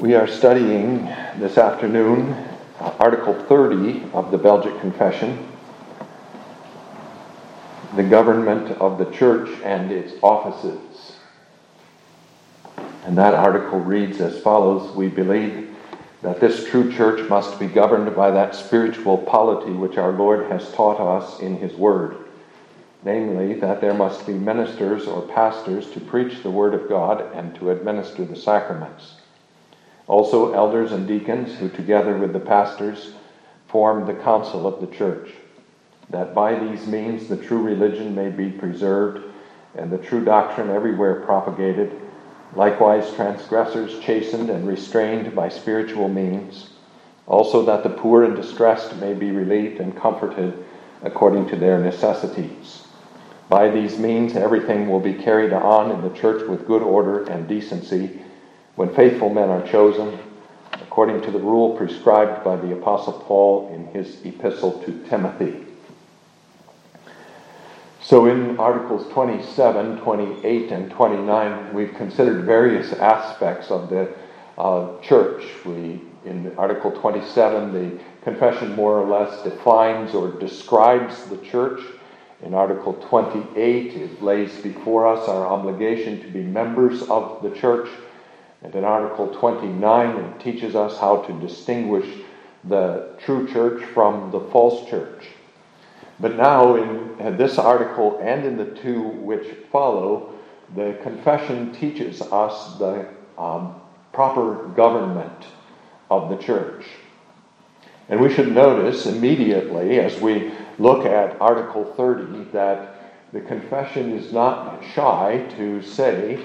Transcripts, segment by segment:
We are studying this afternoon uh, Article 30 of the Belgic Confession, the government of the church and its offices. And that article reads as follows We believe that this true church must be governed by that spiritual polity which our Lord has taught us in His Word namely, that there must be ministers or pastors to preach the Word of God and to administer the sacraments. Also, elders and deacons, who together with the pastors form the council of the church, that by these means the true religion may be preserved and the true doctrine everywhere propagated, likewise, transgressors chastened and restrained by spiritual means, also that the poor and distressed may be relieved and comforted according to their necessities. By these means, everything will be carried on in the church with good order and decency when faithful men are chosen, according to the rule prescribed by the Apostle Paul in his epistle to Timothy. So, in Articles 27, 28, and 29, we've considered various aspects of the uh, church. We, in Article 27, the confession more or less defines or describes the church. In Article 28, it lays before us our obligation to be members of the church. And in Article 29, it teaches us how to distinguish the true church from the false church. But now, in this article and in the two which follow, the confession teaches us the um, proper government of the church. And we should notice immediately as we look at Article 30 that the confession is not shy to say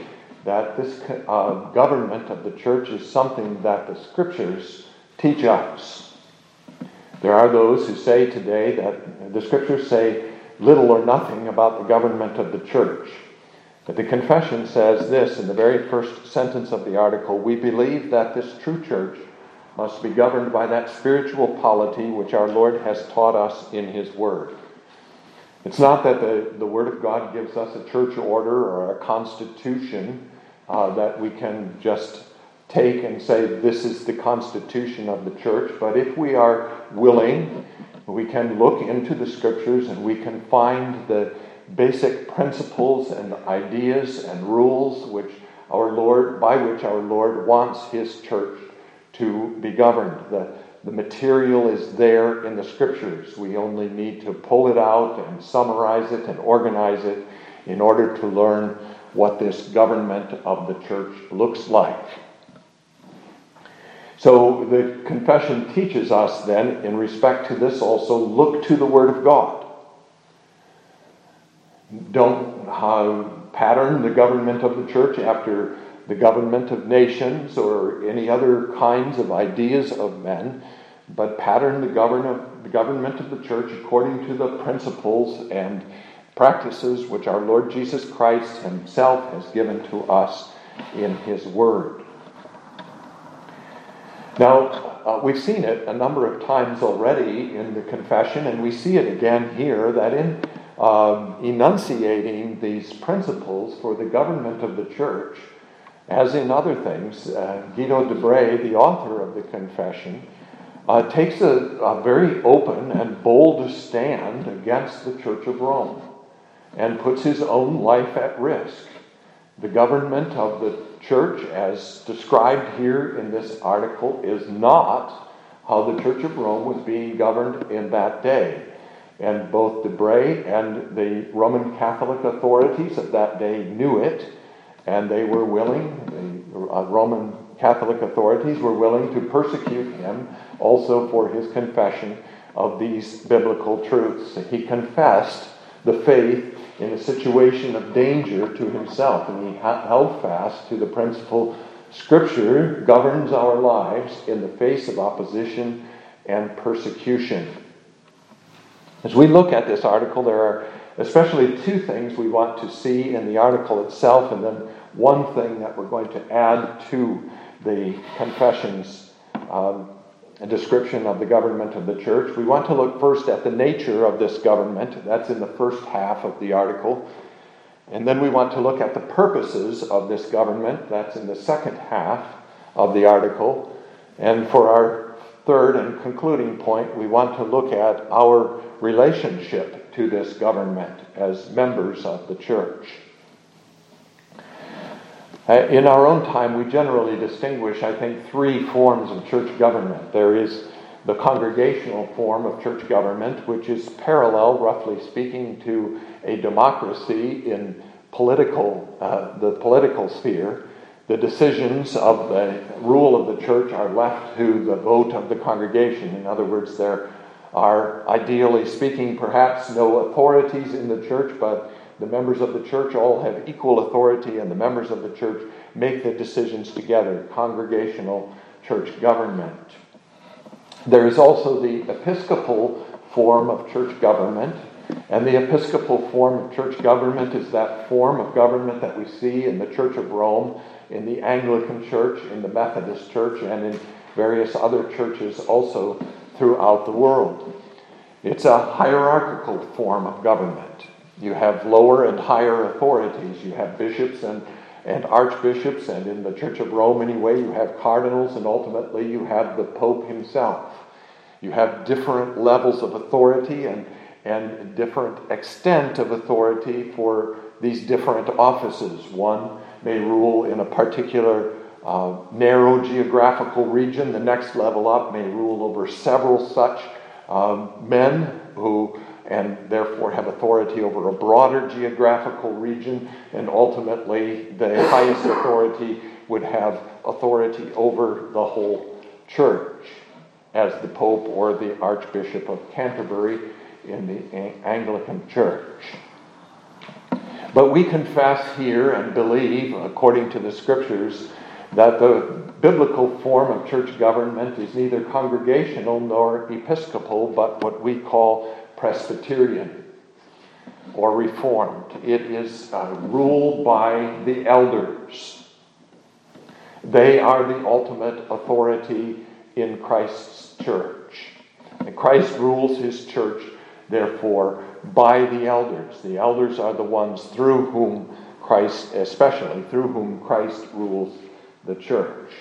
that this uh, government of the church is something that the scriptures teach us. There are those who say today that the scriptures say little or nothing about the government of the church. But the confession says this in the very first sentence of the article We believe that this true church must be governed by that spiritual polity which our Lord has taught us in His Word. It's not that the, the Word of God gives us a church order or a constitution uh, that we can just take and say, this is the constitution of the church, but if we are willing, we can look into the Scriptures and we can find the basic principles and ideas and rules which our Lord, by which our Lord wants His church to be governed. The, the material is there in the scriptures. We only need to pull it out and summarize it and organize it in order to learn what this government of the church looks like. So the confession teaches us then, in respect to this, also look to the Word of God. Don't uh, pattern the government of the church after the government of nations or any other kinds of ideas of men, but pattern the, govern- the government of the church according to the principles and practices which our Lord Jesus Christ Himself has given to us in His Word. Now, uh, we've seen it a number of times already in the confession, and we see it again here that in um, enunciating these principles for the government of the church, as in other things, uh, Guido de Bray, the author of the Confession, uh, takes a, a, very open and bold stand against the Church of Rome and puts his own life at risk. The government of the church, as described here in this article, is not how the Church of Rome was being governed in that day. And both Debray and the Roman Catholic authorities of that day knew it and they were willing, the uh, Roman Catholic authorities were willing to persecute him also for his confession of these biblical truths. He confessed the faith in a situation of danger to himself, and he held fast to the principle Scripture governs our lives in the face of opposition and persecution. As we look at this article, there are especially two things we want to see in the article itself and then one thing that we're going to add to the confession's um, description of the government of the church. We want to look first at the nature of this government. That's in the first half of the article. And then we want to look at the purposes of this government. That's in the second half of the article. And for our third and concluding point, we want to look at our relationship to this government as members of the church. Uh, in our own time, we generally distinguish, I think, three forms of church government. There is the congregational form of church government, which is parallel, roughly speaking, to a democracy in political, uh, the political sphere. The decisions of the rule of the church are left to the vote of the congregation. In other words, there are, ideally speaking, perhaps no authorities in the church, but the members of the church all have equal authority, and the members of the church make the decisions together. Congregational church government. There is also the episcopal form of church government, and the episcopal form of church government is that form of government that we see in the Church of Rome, in the Anglican Church, in the Methodist Church, and in various other churches also throughout the world. It's a hierarchical form of government. You have lower and higher authorities. You have bishops and, and archbishops, and in the Church of Rome, anyway, you have cardinals, and ultimately you have the Pope himself. You have different levels of authority and, and different extent of authority for these different offices. One may rule in a particular uh, narrow geographical region, the next level up may rule over several such uh, men who and therefore have authority over a broader geographical region, and ultimately the highest authority would have authority over the whole church, as the Pope or the Archbishop of Canterbury in the Anglican Church. But we confess here and believe, according to the Scriptures, that the biblical form of church government is neither congregational nor episcopal, but what we call Presbyterian or Reformed. It is uh, ruled by the elders. They are the ultimate authority in Christ's church. And Christ rules his church, therefore, by the elders. The elders are the ones through whom Christ, especially through whom Christ rules the church.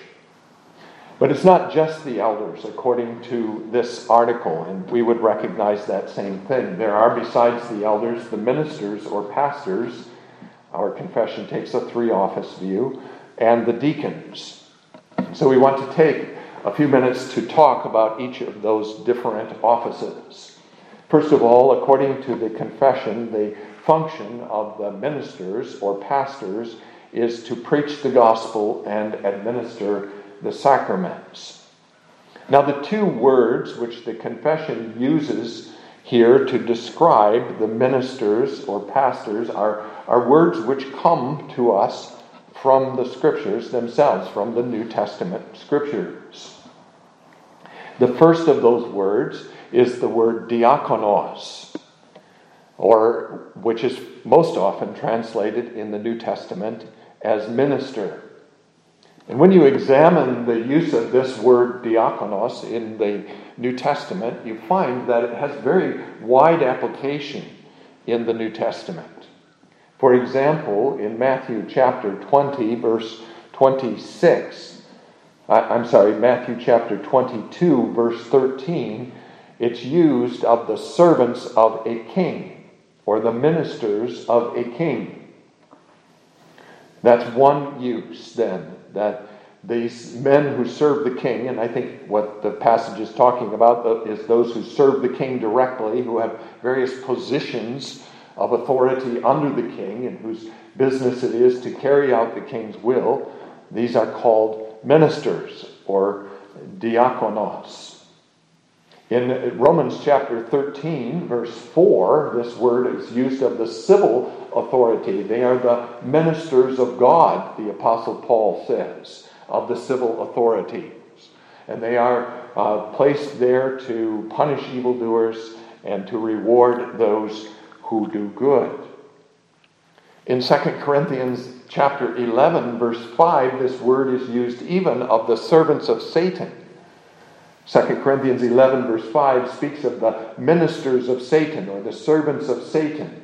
But it's not just the elders, according to this article, and we would recognize that same thing. There are, besides the elders, the ministers or pastors. Our confession takes a three office view, and the deacons. So we want to take a few minutes to talk about each of those different offices. First of all, according to the confession, the function of the ministers or pastors is to preach the gospel and administer the sacraments. Now, the two words which the confession uses here to describe the ministers or pastors are, are words which come to us from the scriptures themselves, from the New Testament scriptures. The first of those words is the word diakonos, or which is most often translated in the New Testament as minister. And when you examine the use of this word diakonos in the New Testament, you find that it has very wide application in the New Testament. For example, in Matthew chapter 20, verse 26, I'm sorry, Matthew chapter 22, verse 13, it's used of the servants of a king or the ministers of a king. That's one use then that these men who serve the king, and I think what the passage is talking about uh, is those who serve the king directly, who have various positions of authority under the king, and whose business it is to carry out the king's will. These are called ministers or diakonos. In Romans chapter 13, verse 4, this word is used of the civil authority. They are the ministers of God, the Apostle Paul says, of the civil authorities. And they are uh, placed there to punish evildoers and to reward those who do good. In 2 Corinthians chapter 11, verse 5, this word is used even of the servants of Satan. 2 Corinthians 11, verse 5, speaks of the ministers of Satan or the servants of Satan.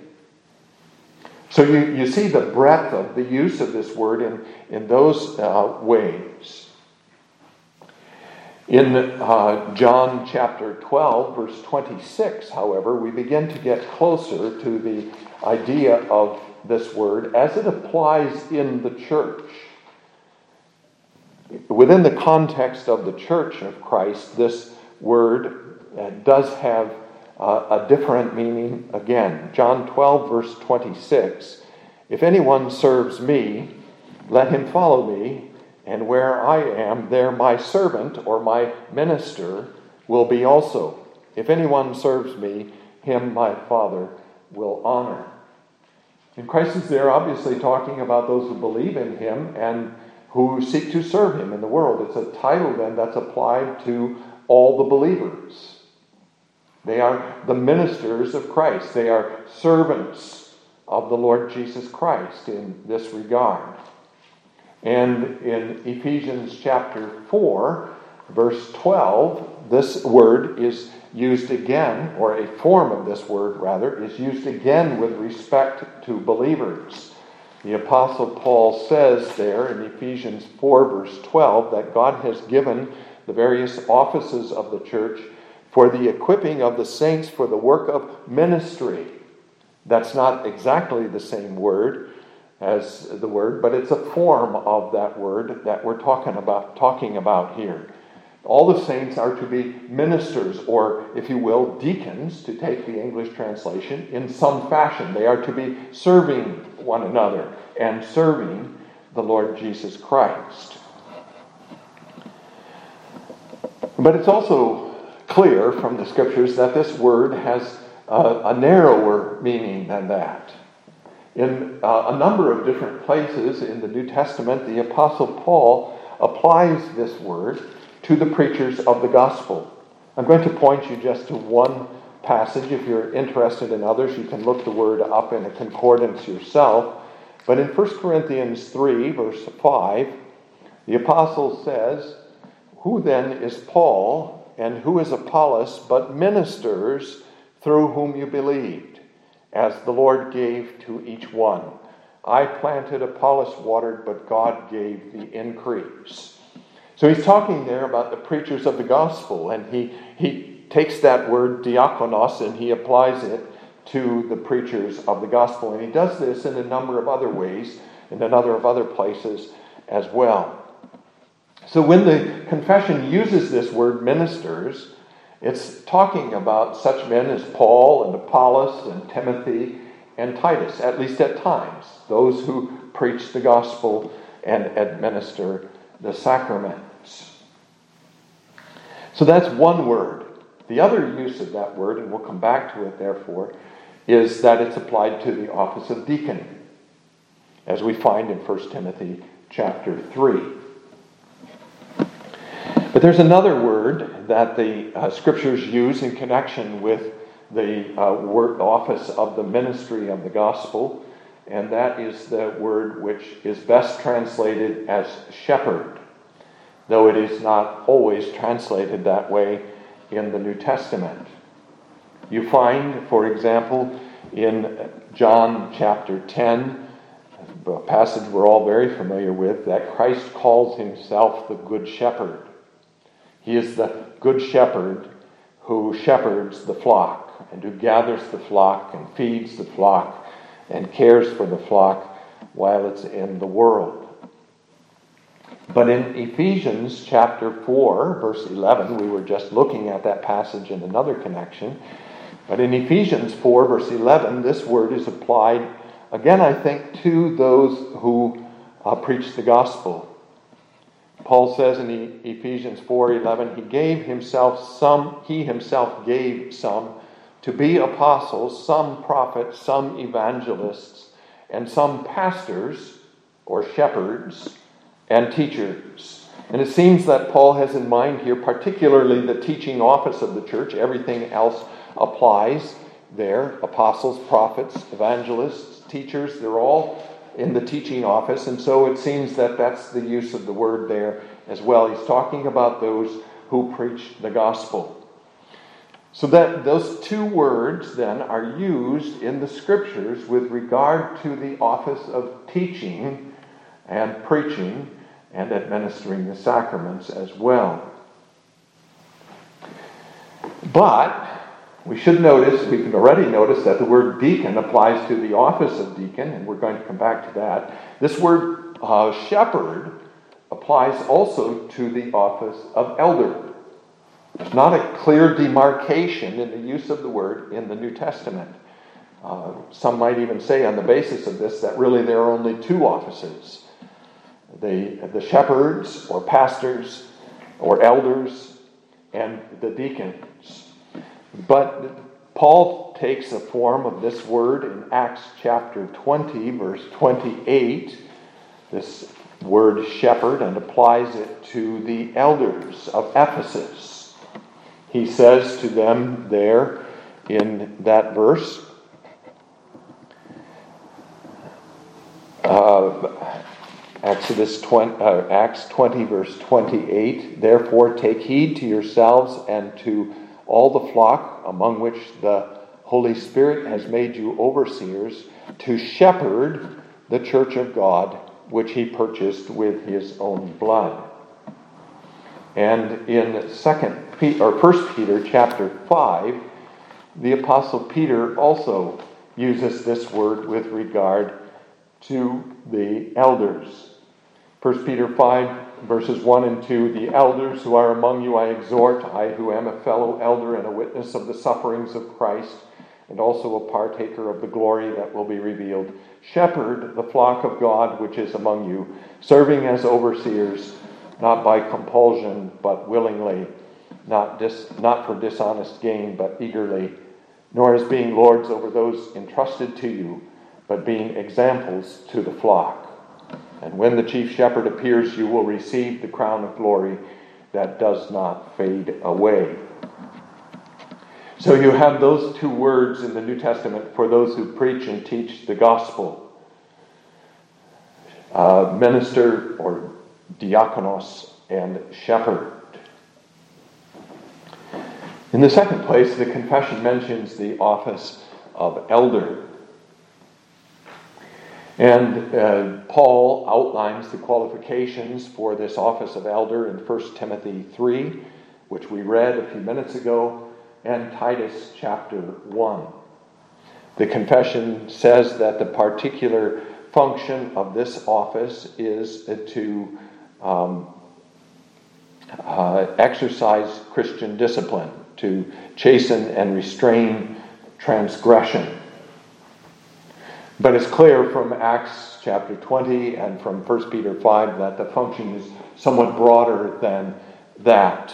So you, you see the breadth of the use of this word in, in those uh, ways. In uh, John chapter 12, verse 26, however, we begin to get closer to the idea of this word as it applies in the church. Within the context of the church of Christ, this word uh, does have uh, a different meaning again. John 12, verse 26 If anyone serves me, let him follow me, and where I am, there my servant or my minister will be also. If anyone serves me, him my Father will honor. And Christ is there obviously talking about those who believe in him and who seek to serve him in the world. It's a title then that's applied to all the believers. They are the ministers of Christ, they are servants of the Lord Jesus Christ in this regard. And in Ephesians chapter 4, verse 12, this word is used again, or a form of this word rather, is used again with respect to believers. The Apostle Paul says there in Ephesians 4, verse 12, that God has given the various offices of the church for the equipping of the saints for the work of ministry. That's not exactly the same word as the word, but it's a form of that word that we're talking about, talking about here. All the saints are to be ministers, or if you will, deacons, to take the English translation, in some fashion. They are to be serving one another and serving the Lord Jesus Christ. But it's also clear from the scriptures that this word has a, a narrower meaning than that. In uh, a number of different places in the New Testament, the Apostle Paul applies this word to the preachers of the gospel. I'm going to point you just to one passage. If you're interested in others, you can look the word up in a concordance yourself. But in 1 Corinthians 3, verse 5, the apostle says, Who then is Paul and who is Apollos but ministers through whom you believed, as the Lord gave to each one? I planted, Apollos watered, but God gave the increase. So he's talking there about the preachers of the gospel, and he, he takes that word diakonos and he applies it to the preachers of the gospel. And he does this in a number of other ways, in a number of other places as well. So when the confession uses this word ministers, it's talking about such men as Paul and Apollos and Timothy and Titus, at least at times, those who preach the gospel and administer the sacraments. So that's one word. The other use of that word, and we'll come back to it therefore, is that it's applied to the office of deacon, as we find in 1 Timothy chapter 3. But there's another word that the uh, scriptures use in connection with the uh, word, office of the ministry of the gospel, and that is the word which is best translated as shepherd, though it is not always translated that way in the New Testament. You find, for example, in John chapter 10, a passage we're all very familiar with, that Christ calls himself the Good Shepherd. He is the Good Shepherd who shepherds the flock and who gathers the flock and feeds the flock and cares for the flock while it's in the world. But in Ephesians chapter 4, verse 11, we were just looking at that passage in another connection. But in Ephesians 4, verse 11, this word is applied, again, I think, to those who uh, preach the gospel. Paul says in Ephesians 4:11, he gave himself some, he himself gave some to be apostles, some prophets, some evangelists, and some pastors or shepherds and teachers. And it seems that Paul has in mind here, particularly the teaching office of the church. Everything else applies there apostles, prophets, evangelists, teachers, they're all in the teaching office. And so it seems that that's the use of the word there as well. He's talking about those who preach the gospel. So that those two words then are used in the scriptures with regard to the office of teaching and preaching and administering the sacraments as well. But we should notice, we can already notice that the word deacon applies to the office of deacon, and we're going to come back to that. This word uh, shepherd applies also to the office of elder. There's not a clear demarcation in the use of the word in the New Testament. Uh, some might even say, on the basis of this, that really there are only two offices the, the shepherds or pastors or elders and the deacons. But Paul takes the form of this word in Acts chapter 20, verse 28, this word shepherd, and applies it to the elders of Ephesus. He says to them there in that verse, uh, Exodus 20, uh, Acts 20, verse 28. Therefore, take heed to yourselves and to all the flock among which the Holy Spirit has made you overseers to shepherd the church of God, which he purchased with his own blood. And in Second or First Peter chapter 5, the apostle Peter also uses this word with regard to the elders. 1 Peter 5, verses 1 and 2 The elders who are among you I exhort, I who am a fellow elder and a witness of the sufferings of Christ, and also a partaker of the glory that will be revealed. Shepherd the flock of God which is among you, serving as overseers, not by compulsion, but willingly, not, dis, not for dishonest gain, but eagerly, nor as being lords over those entrusted to you, but being examples to the flock. And when the chief shepherd appears, you will receive the crown of glory that does not fade away. So you have those two words in the New Testament for those who preach and teach the gospel uh, minister or diakonos and shepherd. In the second place, the confession mentions the office of elder. And uh, Paul outlines the qualifications for this office of elder in 1 Timothy 3, which we read a few minutes ago, and Titus chapter 1. The confession says that the particular function of this office is to um, uh, exercise Christian discipline, to chasten and restrain transgression. But it's clear from Acts chapter 20 and from 1 Peter 5 that the function is somewhat broader than that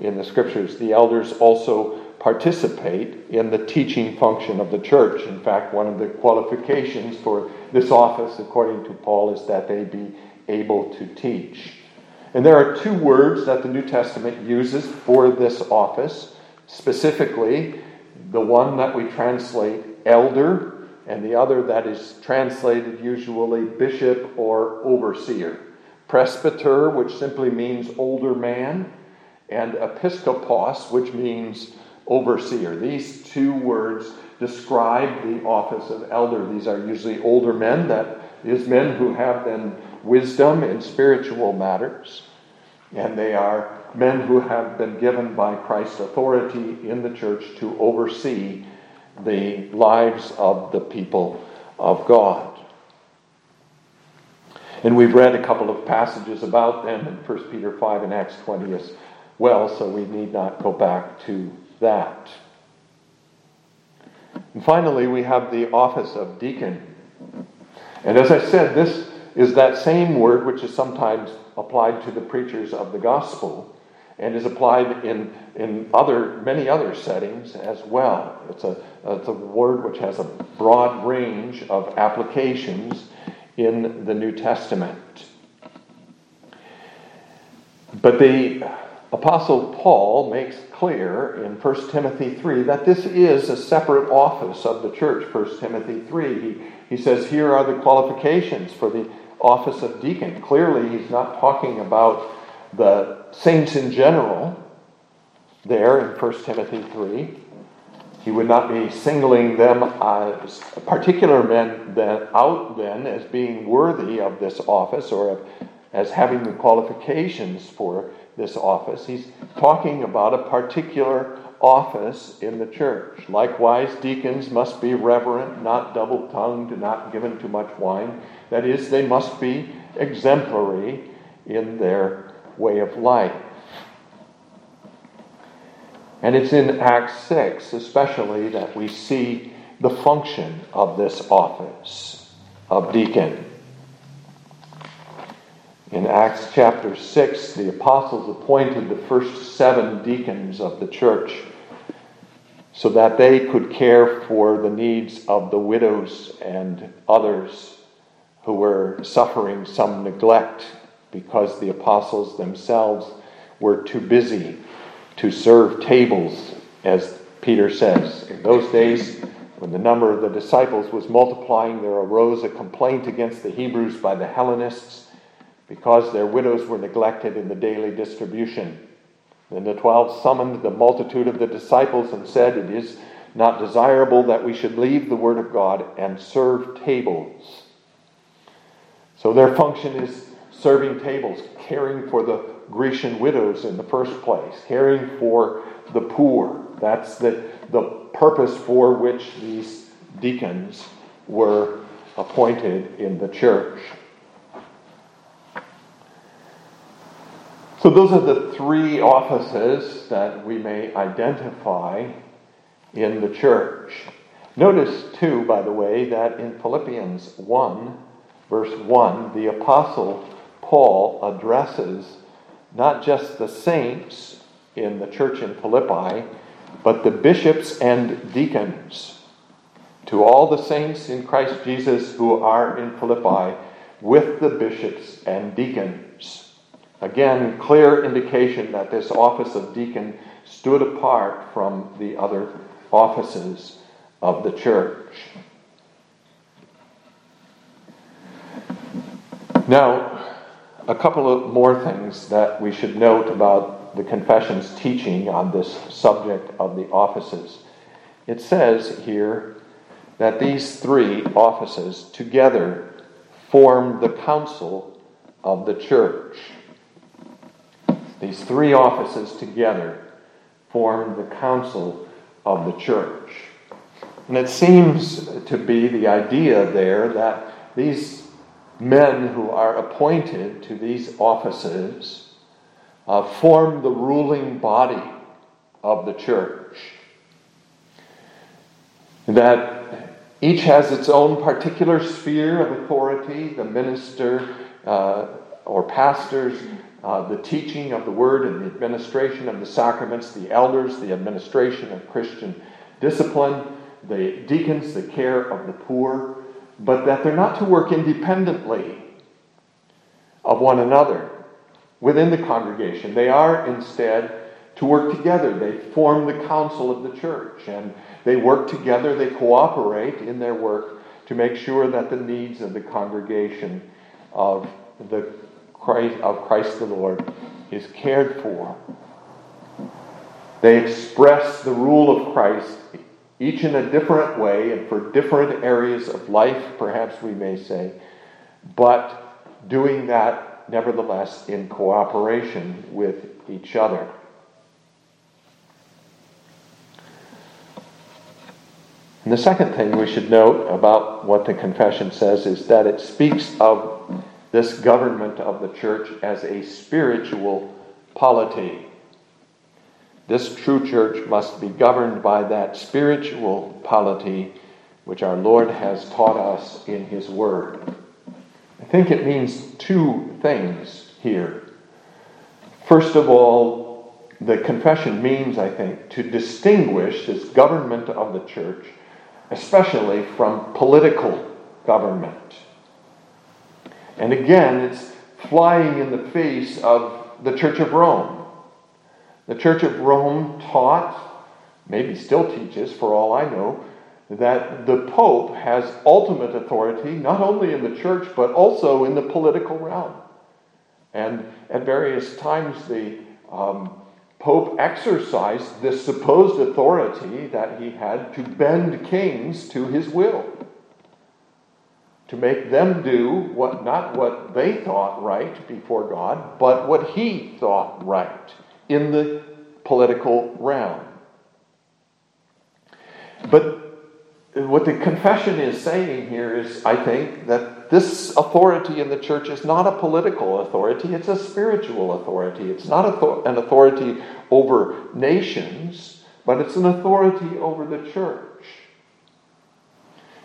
in the scriptures. The elders also participate in the teaching function of the church. In fact, one of the qualifications for this office, according to Paul, is that they be able to teach. And there are two words that the New Testament uses for this office, specifically the one that we translate elder and the other that is translated usually bishop or overseer. Presbyter, which simply means older man, and episkopos, which means overseer. These two words describe the office of elder. These are usually older men, that is, men who have then wisdom in spiritual matters, and they are men who have been given by Christ's authority in the church to oversee the lives of the people of God. And we've read a couple of passages about them in 1 Peter 5 and Acts 20 as well, so we need not go back to that. And finally, we have the office of deacon. And as I said, this is that same word which is sometimes applied to the preachers of the gospel and is applied in, in other, many other settings as well. It's a, it's a word which has a broad range of applications in the New Testament. But the Apostle Paul makes clear in 1 Timothy 3 that this is a separate office of the church. 1 Timothy 3, he, he says, Here are the qualifications for the office of deacon. Clearly, he's not talking about the saints in general there in 1 Timothy 3. He would not be singling them as particular men out then as being worthy of this office or as having the qualifications for this office. He's talking about a particular office in the church. Likewise, deacons must be reverent, not double tongued, not given too much wine. That is, they must be exemplary in their way of life. And it's in Acts 6, especially, that we see the function of this office of deacon. In Acts chapter 6, the apostles appointed the first seven deacons of the church so that they could care for the needs of the widows and others who were suffering some neglect because the apostles themselves were too busy to serve tables, as Peter says. In those days, when the number of the disciples was multiplying, there arose a complaint against the Hebrews by the Hellenists because their widows were neglected in the daily distribution. Then the twelve summoned the multitude of the disciples and said, It is not desirable that we should leave the word of God and serve tables. So their function is serving tables, caring for the Grecian widows in the first place, caring for the poor. That's the, the purpose for which these deacons were appointed in the church. So, those are the three offices that we may identify in the church. Notice, too, by the way, that in Philippians 1, verse 1, the Apostle Paul addresses not just the saints in the church in Philippi, but the bishops and deacons. To all the saints in Christ Jesus who are in Philippi, with the bishops and deacons. Again, clear indication that this office of deacon stood apart from the other offices of the church. Now, a couple of more things that we should note about the confession's teaching on this subject of the offices. It says here that these three offices together form the council of the church. These three offices together form the council of the church. And it seems to be the idea there that these men who are appointed to these offices uh, form the ruling body of the church. That each has its own particular sphere of authority. The minister uh, or pastors uh, the teaching of the word and the administration of the sacraments, the elders, the administration of Christian discipline, the deacons, the care of the poor, but that they're not to work independently of one another within the congregation. They are instead to work together. They form the council of the church and they work together, they cooperate in their work to make sure that the needs of the congregation of the Christ, of Christ the Lord is cared for. They express the rule of Christ, each in a different way and for different areas of life, perhaps we may say, but doing that nevertheless in cooperation with each other. And the second thing we should note about what the confession says is that it speaks of this government of the church as a spiritual polity. This true church must be governed by that spiritual polity which our Lord has taught us in His Word. I think it means two things here. First of all, the confession means, I think, to distinguish this government of the church, especially from political government. And again, it's flying in the face of the Church of Rome. The Church of Rome taught, maybe still teaches for all I know, that the Pope has ultimate authority not only in the church but also in the political realm. And at various times, the um, Pope exercised this supposed authority that he had to bend kings to his will to make them do what not what they thought right before God, but what he thought right in the political realm. But what the confession is saying here is, I think, that this authority in the church is not a political authority, it's a spiritual authority. It's not an authority over nations, but it's an authority over the church.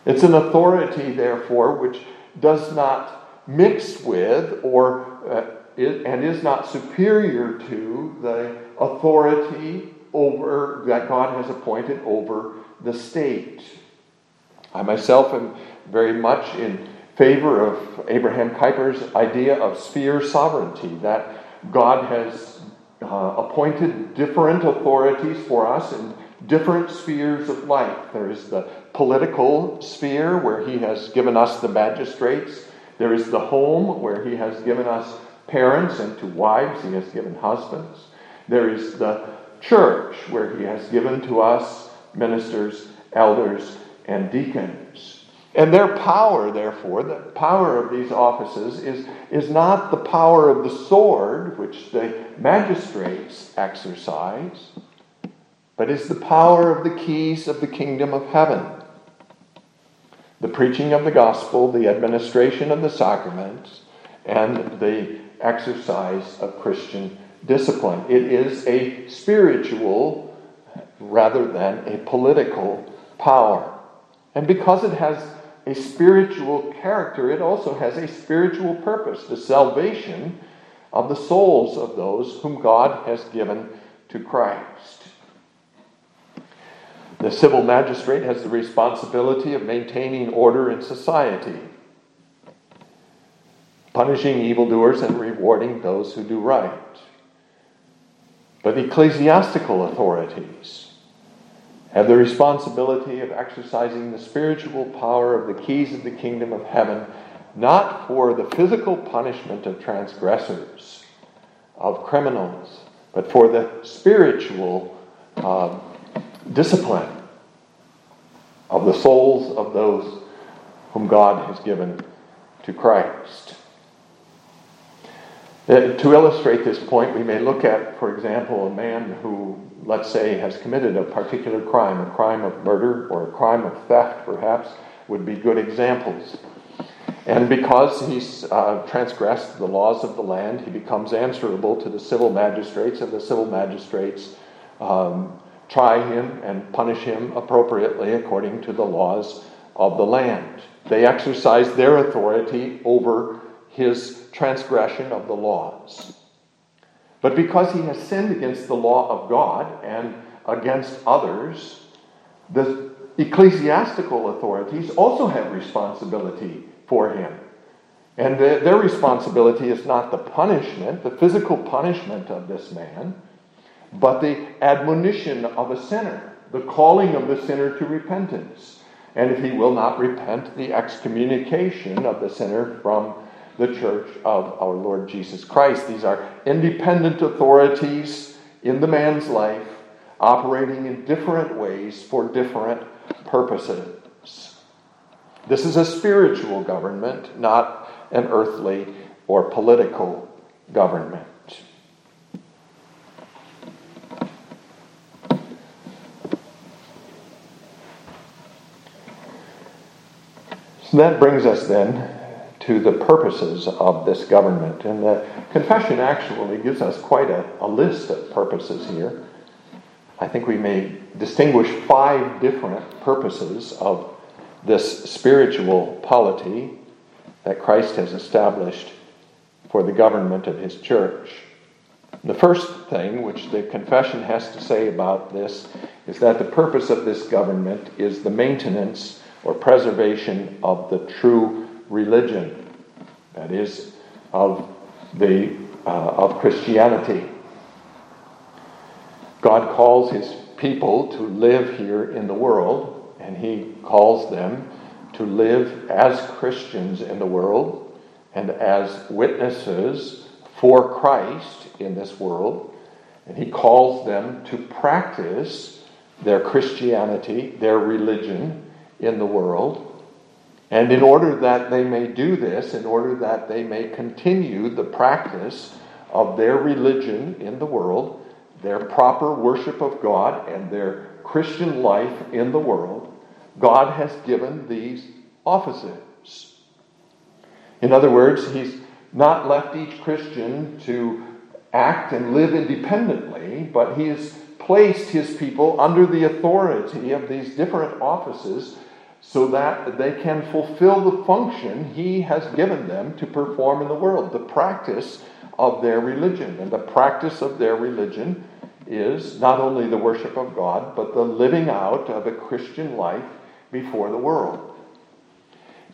It's an authority, therefore, which does not mix with or uh, and is not superior to the authority over that God has appointed over the state. I myself am very much in favor of Abraham Kuyper's idea of sphere sovereignty, that God has uh, appointed different authorities for us in different spheres of life. There is the political sphere where He has given us the magistrates, there is the home where He has given us parents, and to wives He has given husbands. There is the church where He has given to us ministers, elders, and deacons. And their power, therefore, the power of these offices is, is not the power of the sword, which the magistrates exercise, but is the power of the keys of the kingdom of heaven. The preaching of the gospel, the administration of the sacraments, and the exercise of Christian discipline. It is a spiritual rather than a political power. And because it has a spiritual character, it also has a spiritual purpose the salvation of the souls of those whom God has given to Christ. The civil magistrate has the responsibility of maintaining order in society, punishing evildoers and rewarding those who do right. But ecclesiastical authorities have the responsibility of exercising the spiritual power of the keys of the kingdom of heaven, not for the physical punishment of transgressors, of criminals, but for the spiritual uh, discipline of the souls of those whom God has given to Christ. Uh, to illustrate this point, we may look at, for example, a man who let's say, has committed a particular crime, a crime of murder or a crime of theft, perhaps, would be good examples. And because he's uh, transgressed the laws of the land, he becomes answerable to the civil magistrates, and the civil magistrates um, try him and punish him appropriately according to the laws of the land. They exercise their authority over his transgression of the laws. But because he has sinned against the law of God and against others, the ecclesiastical authorities also have responsibility for him. And their responsibility is not the punishment, the physical punishment of this man, but the admonition of a sinner, the calling of the sinner to repentance. And if he will not repent, the excommunication of the sinner from the church of our Lord Jesus Christ. These are independent authorities in the man's life, operating in different ways for different purposes. This is a spiritual government, not an earthly or political government. So that brings us then to the purposes of this government. And the confession actually gives us quite a, a list of purposes here. I think we may distinguish five different purposes of this spiritual polity that Christ has established for the government of his church. The first thing which the confession has to say about this is that the purpose of this government is the maintenance or preservation of the true religion that is, of, the, uh, of Christianity. God calls his people to live here in the world, and he calls them to live as Christians in the world and as witnesses for Christ in this world. And he calls them to practice their Christianity, their religion in the world. And in order that they may do this, in order that they may continue the practice of their religion in the world, their proper worship of God and their Christian life in the world, God has given these offices. In other words, He's not left each Christian to act and live independently, but He has placed His people under the authority of these different offices so that they can fulfill the function He has given them to perform in the world, the practice of their religion. And the practice of their religion is not only the worship of God, but the living out of a Christian life before the world.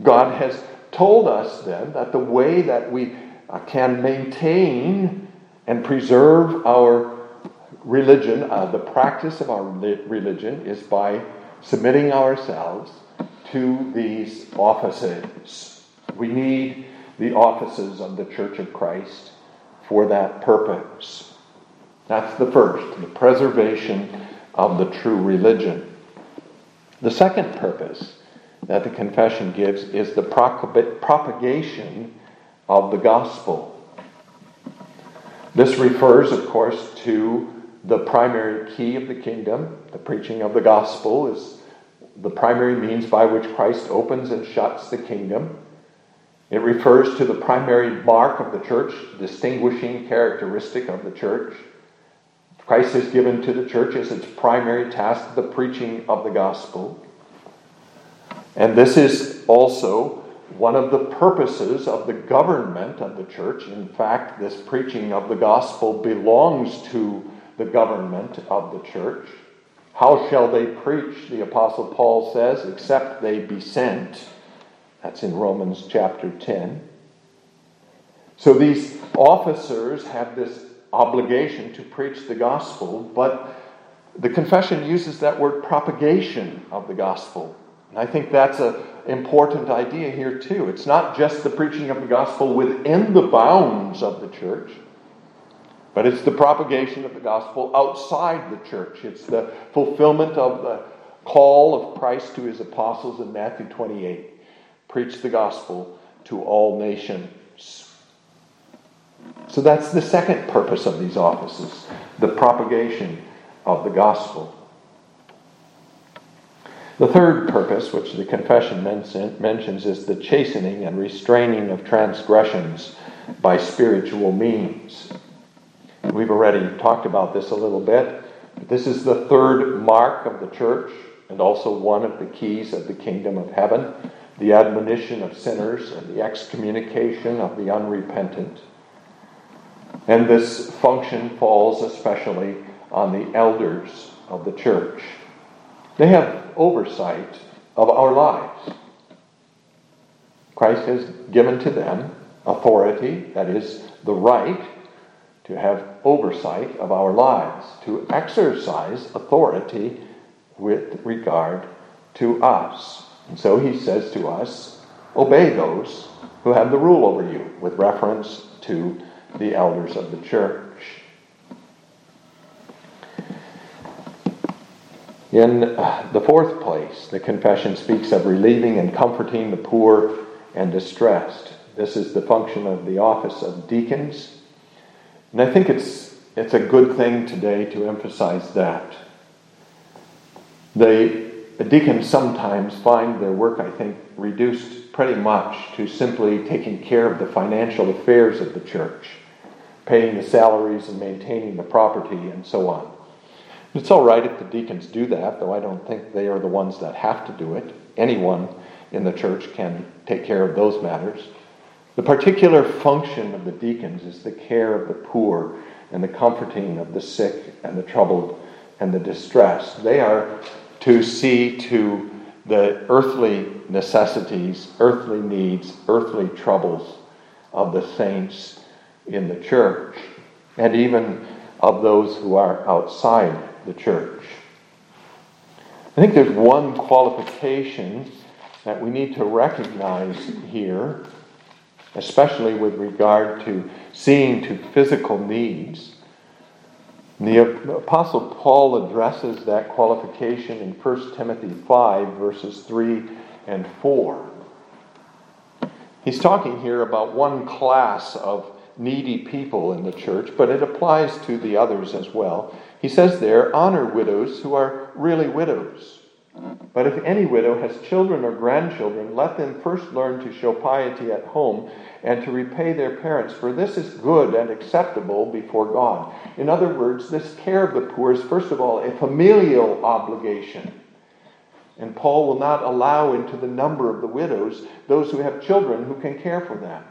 God has told us then that the way that we uh, can maintain and preserve our religion, uh, the practice of our religion, is by submitting ourselves to these offices. We need the offices of the Church of Christ for that purpose. That's the first, the preservation of the true religion. The second purpose that the confession gives is the propagation of the gospel. This refers, of course, to the primary key of the kingdom. The preaching of the gospel is the primary means by which Christ opens and shuts the kingdom. It refers to the primary mark of the church, distinguishing characteristic of the church. Christ has given to the church as its primary task the preaching of the gospel. And this is also one of the purposes of the government of the church. In fact, this preaching of the gospel belongs to the government of the church. How shall they preach, the Apostle Paul says, except they be sent? That's in Romans chapter 10. So these officers have this obligation to preach the gospel, but the confession uses that word propagation of the gospel. And I think that's an important idea here, too. It's not just the preaching of the gospel within the bounds of the church, but it's the propagation of the gospel outside the church. It's the fulfillment of the call of Christ to his apostles in Matthew 28 preach the gospel to all nations. So that's the second purpose of these offices the propagation of the gospel. The third purpose, which the confession mentions, is the chastening and restraining of transgressions by spiritual means. We've already talked about this a little bit. This is the third mark of the church and also one of the keys of the kingdom of heaven the admonition of sinners and the excommunication of the unrepentant. And this function falls especially on the elders of the church. They have oversight of our lives. Christ has given to them authority, that is, the right to have oversight of our lives, to exercise authority with regard to us. And so he says to us, obey those who have the rule over you, with reference to the elders of the church. In uh, the fourth place, the confession speaks of relieving and comforting the poor and distressed. This is the function of the office of deacons. And I think it's, it's a good thing today to emphasize that. The deacons sometimes find their work, I think, reduced pretty much to simply taking care of the financial affairs of the church, paying the salaries and maintaining the property and so on. It's all right if the deacons do that, though I don't think they are the ones that have to do it. Anyone in the church can take care of those matters. The particular function of the deacons is the care of the poor and the comforting of the sick and the troubled and the distressed. They are to see to the earthly necessities, earthly needs, earthly troubles of the saints in the church, and even of those who are outside the church. I think there's one qualification that we need to recognize here, especially with regard to seeing to physical needs. The Apostle Paul addresses that qualification in 1 Timothy 5, verses 3 and 4. He's talking here about one class of needy people in the church, but it applies to the others as well. He says there, honor widows who are really widows. But if any widow has children or grandchildren, let them first learn to show piety at home and to repay their parents, for this is good and acceptable before God. In other words, this care of the poor is, first of all, a familial obligation. And Paul will not allow into the number of the widows those who have children who can care for them.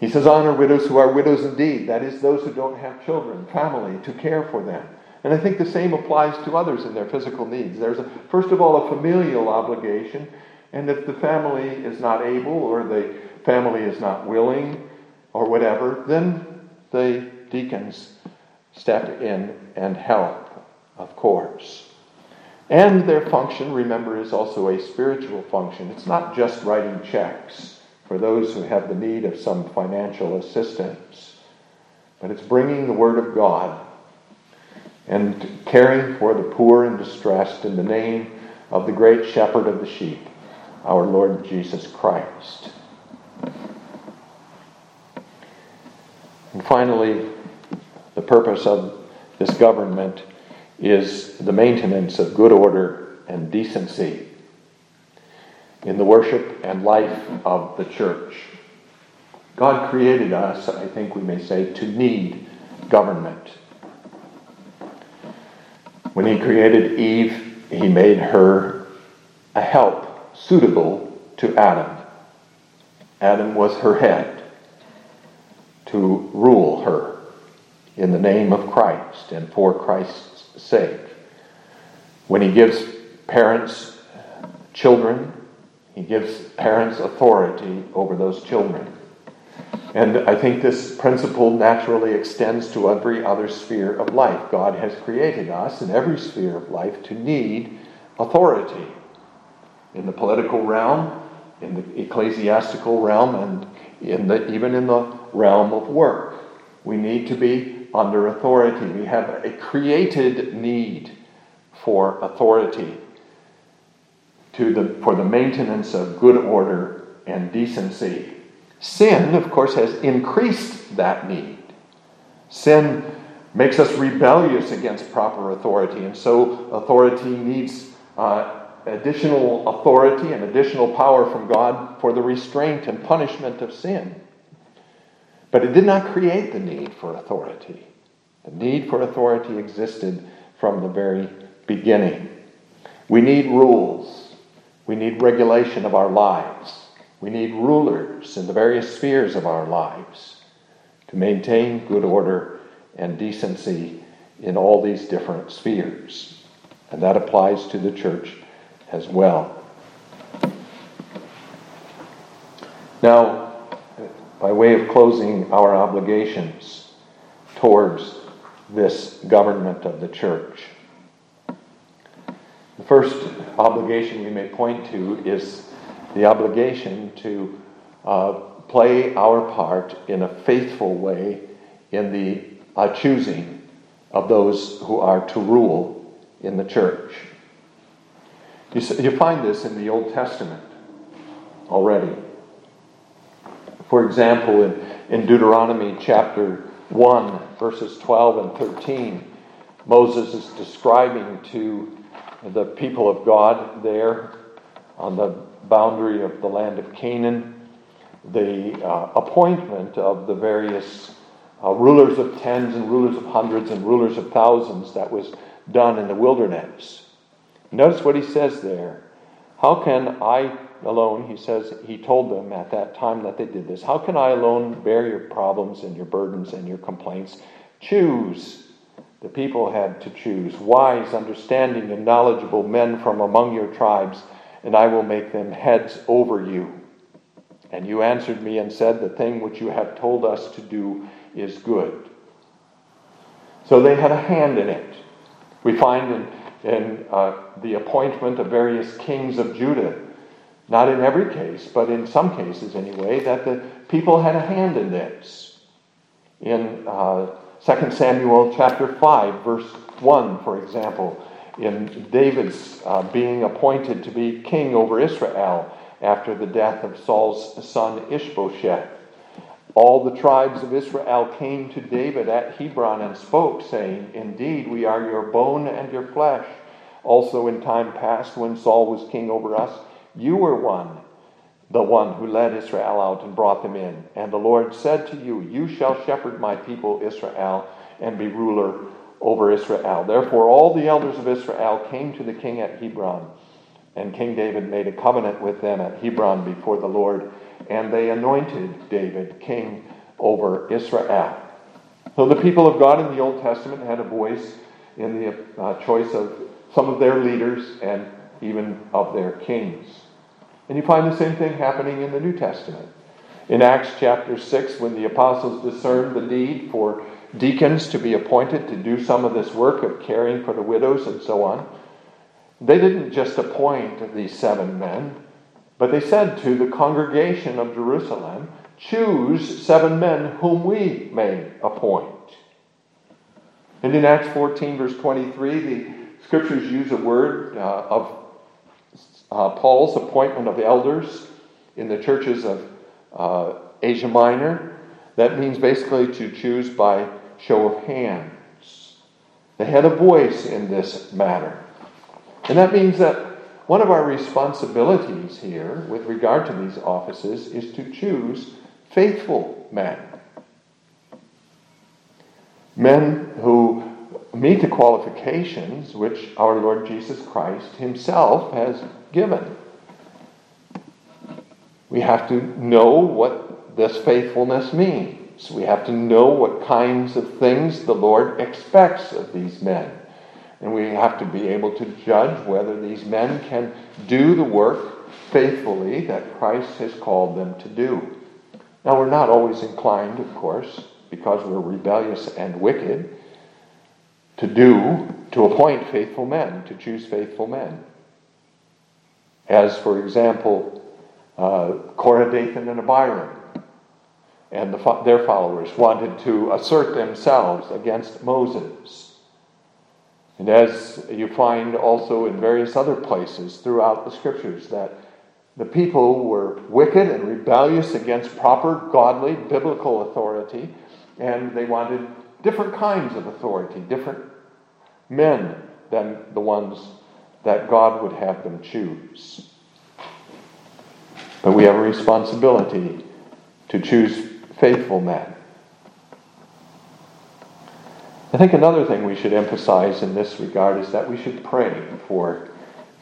He says, Honor widows who are widows indeed, that is, those who don't have children, family, to care for them. And I think the same applies to others in their physical needs. There's, a, first of all, a familial obligation, and if the family is not able or the family is not willing or whatever, then the deacons step in and help, of course. And their function, remember, is also a spiritual function. It's not just writing checks for those who have the need of some financial assistance, but it's bringing the Word of God and caring for the poor and distressed in the name of the great shepherd of the sheep, our Lord Jesus Christ. And finally, the purpose of this government is the maintenance of good order and decency in the worship and life of the church. God created us, I think we may say, to need government. When he created Eve, he made her a help suitable to Adam. Adam was her head to rule her in the name of Christ and for Christ's sake. When he gives parents children, he gives parents authority over those children. And I think this principle naturally extends to every other sphere of life. God has created us in every sphere of life to need authority in the political realm, in the ecclesiastical realm, and in the, even in the realm of work. We need to be under authority. We have a created need for authority to the, for the maintenance of good order and decency Sin, of course, has increased that need. Sin makes us rebellious against proper authority, and so authority needs uh, additional authority and additional power from God for the restraint and punishment of sin. But it did not create the need for authority. The need for authority existed from the very beginning. We need rules, we need regulation of our lives. We need rulers in the various spheres of our lives to maintain good order and decency in all these different spheres. And that applies to the church as well. Now, by way of closing our obligations towards this government of the church, the first obligation we may point to is the obligation to uh, play our part in a faithful way in the uh, choosing of those who are to rule in the church. You, you find this in the Old Testament already. For example, in, in Deuteronomy chapter 1, verses 12 and 13, Moses is describing to the people of God there on the boundary of the land of Canaan, the uh, appointment of the various uh, rulers of tens and rulers of hundreds and rulers of thousands that was done in the wilderness. Notice what he says there. How can I alone, he says, he told them at that time that they did this, how can I alone bear your problems and your burdens and your complaints? Choose. The people had to choose wise, understanding, and knowledgeable men from among your tribes and I will make them heads over you. And you answered me and said, The thing which you have told us to do is good. So they had a hand in it. We find in, in uh, the appointment of various kings of Judah, not in every case, but in some cases anyway, that the people had a hand in this. In uh, 2 Samuel chapter 5, verse 1, for example, in David's uh, being appointed to be king over Israel after the death of Saul's son Ishbosheth. All the tribes of Israel came to David at Hebron and spoke, saying, Indeed, we are your bone and your flesh. Also, in time past, when Saul was king over us, you were one, the one who led Israel out and brought them in. And the Lord said to you, You shall shepherd my people Israel and be ruler over Israel. Therefore, all the elders of Israel came to the king at Hebron. And King David made a covenant with them at Hebron before the Lord, and they anointed David king over Israel. So the people of God in the Old Testament had a voice in the uh, choice of some of their leaders and even of their kings. And you find the same thing happening in the New Testament. In Acts chapter 6, when the apostles discerned the need for deacons to be appointed to do some of this work of caring for the widows and so on, they didn't just appoint these seven men, but they said to the congregation of Jerusalem, Choose seven men whom we may appoint. And in Acts 14, verse 23, the scriptures use a word uh, of uh, Paul's appointment of elders in the churches of uh, Asia Minor. That means basically to choose by show of hands. They had a voice in this matter. And that means that one of our responsibilities here with regard to these offices is to choose faithful men. Men who meet the qualifications which our Lord Jesus Christ Himself has given. We have to know what this faithfulness means. We have to know what kinds of things the Lord expects of these men. And we have to be able to judge whether these men can do the work faithfully that Christ has called them to do. Now, we're not always inclined, of course, because we're rebellious and wicked, to do, to appoint faithful men, to choose faithful men. As, for example, uh, Dathan, and Abiram and the, their followers wanted to assert themselves against Moses. And as you find also in various other places throughout the scriptures, that the people were wicked and rebellious against proper, godly, biblical authority, and they wanted different kinds of authority, different men than the ones that God would have them choose. But we have a responsibility to choose faithful men. I think another thing we should emphasize in this regard is that we should pray for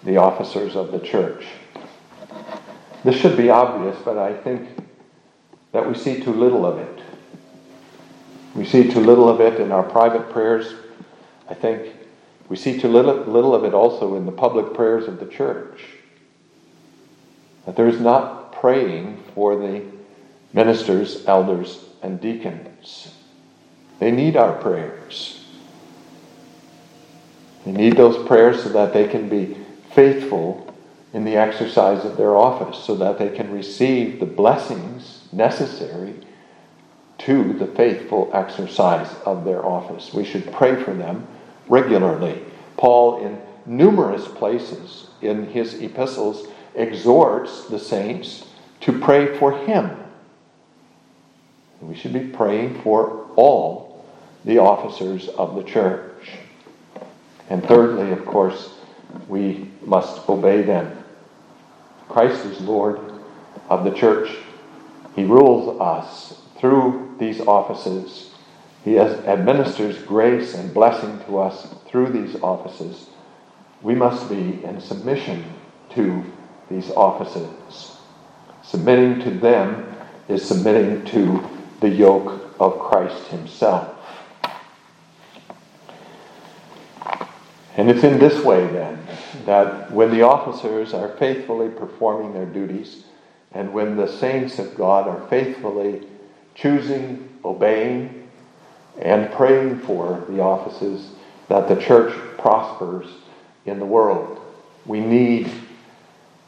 the officers of the church. This should be obvious, but I think that we see too little of it. We see too little of it in our private prayers. I think we see too little, little of it also in the public prayers of the church. That there is not praying for the ministers, elders, and deacons. They need our prayers. They need those prayers so that they can be faithful in the exercise of their office, so that they can receive the blessings necessary to the faithful exercise of their office. We should pray for them regularly. Paul, in numerous places in his epistles, exhorts the saints to pray for him. We should be praying for all the officers of the church. And thirdly, of course, we must obey them. Christ is Lord of the church. He rules us through these offices. He administers grace and blessing to us through these offices. We must be in submission to these offices. Submitting to them is submitting to the yoke of Christ Himself. And it's in this way then that when the officers are faithfully performing their duties, and when the saints of God are faithfully choosing, obeying, and praying for the offices, that the church prospers in the world. We need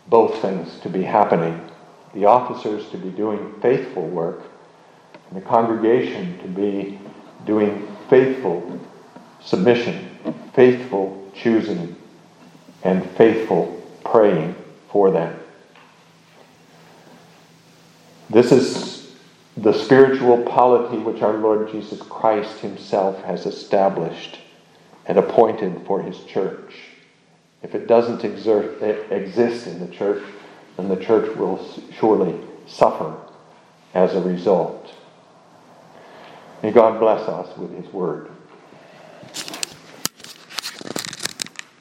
both things to be happening the officers to be doing faithful work, and the congregation to be doing faithful submission, faithful choosing, and faithful praying for them. This is the spiritual polity which our Lord Jesus Christ Himself has established and appointed for His church. If it doesn't exert, exist in the church, then the church will surely suffer as a result. May God bless us with His word.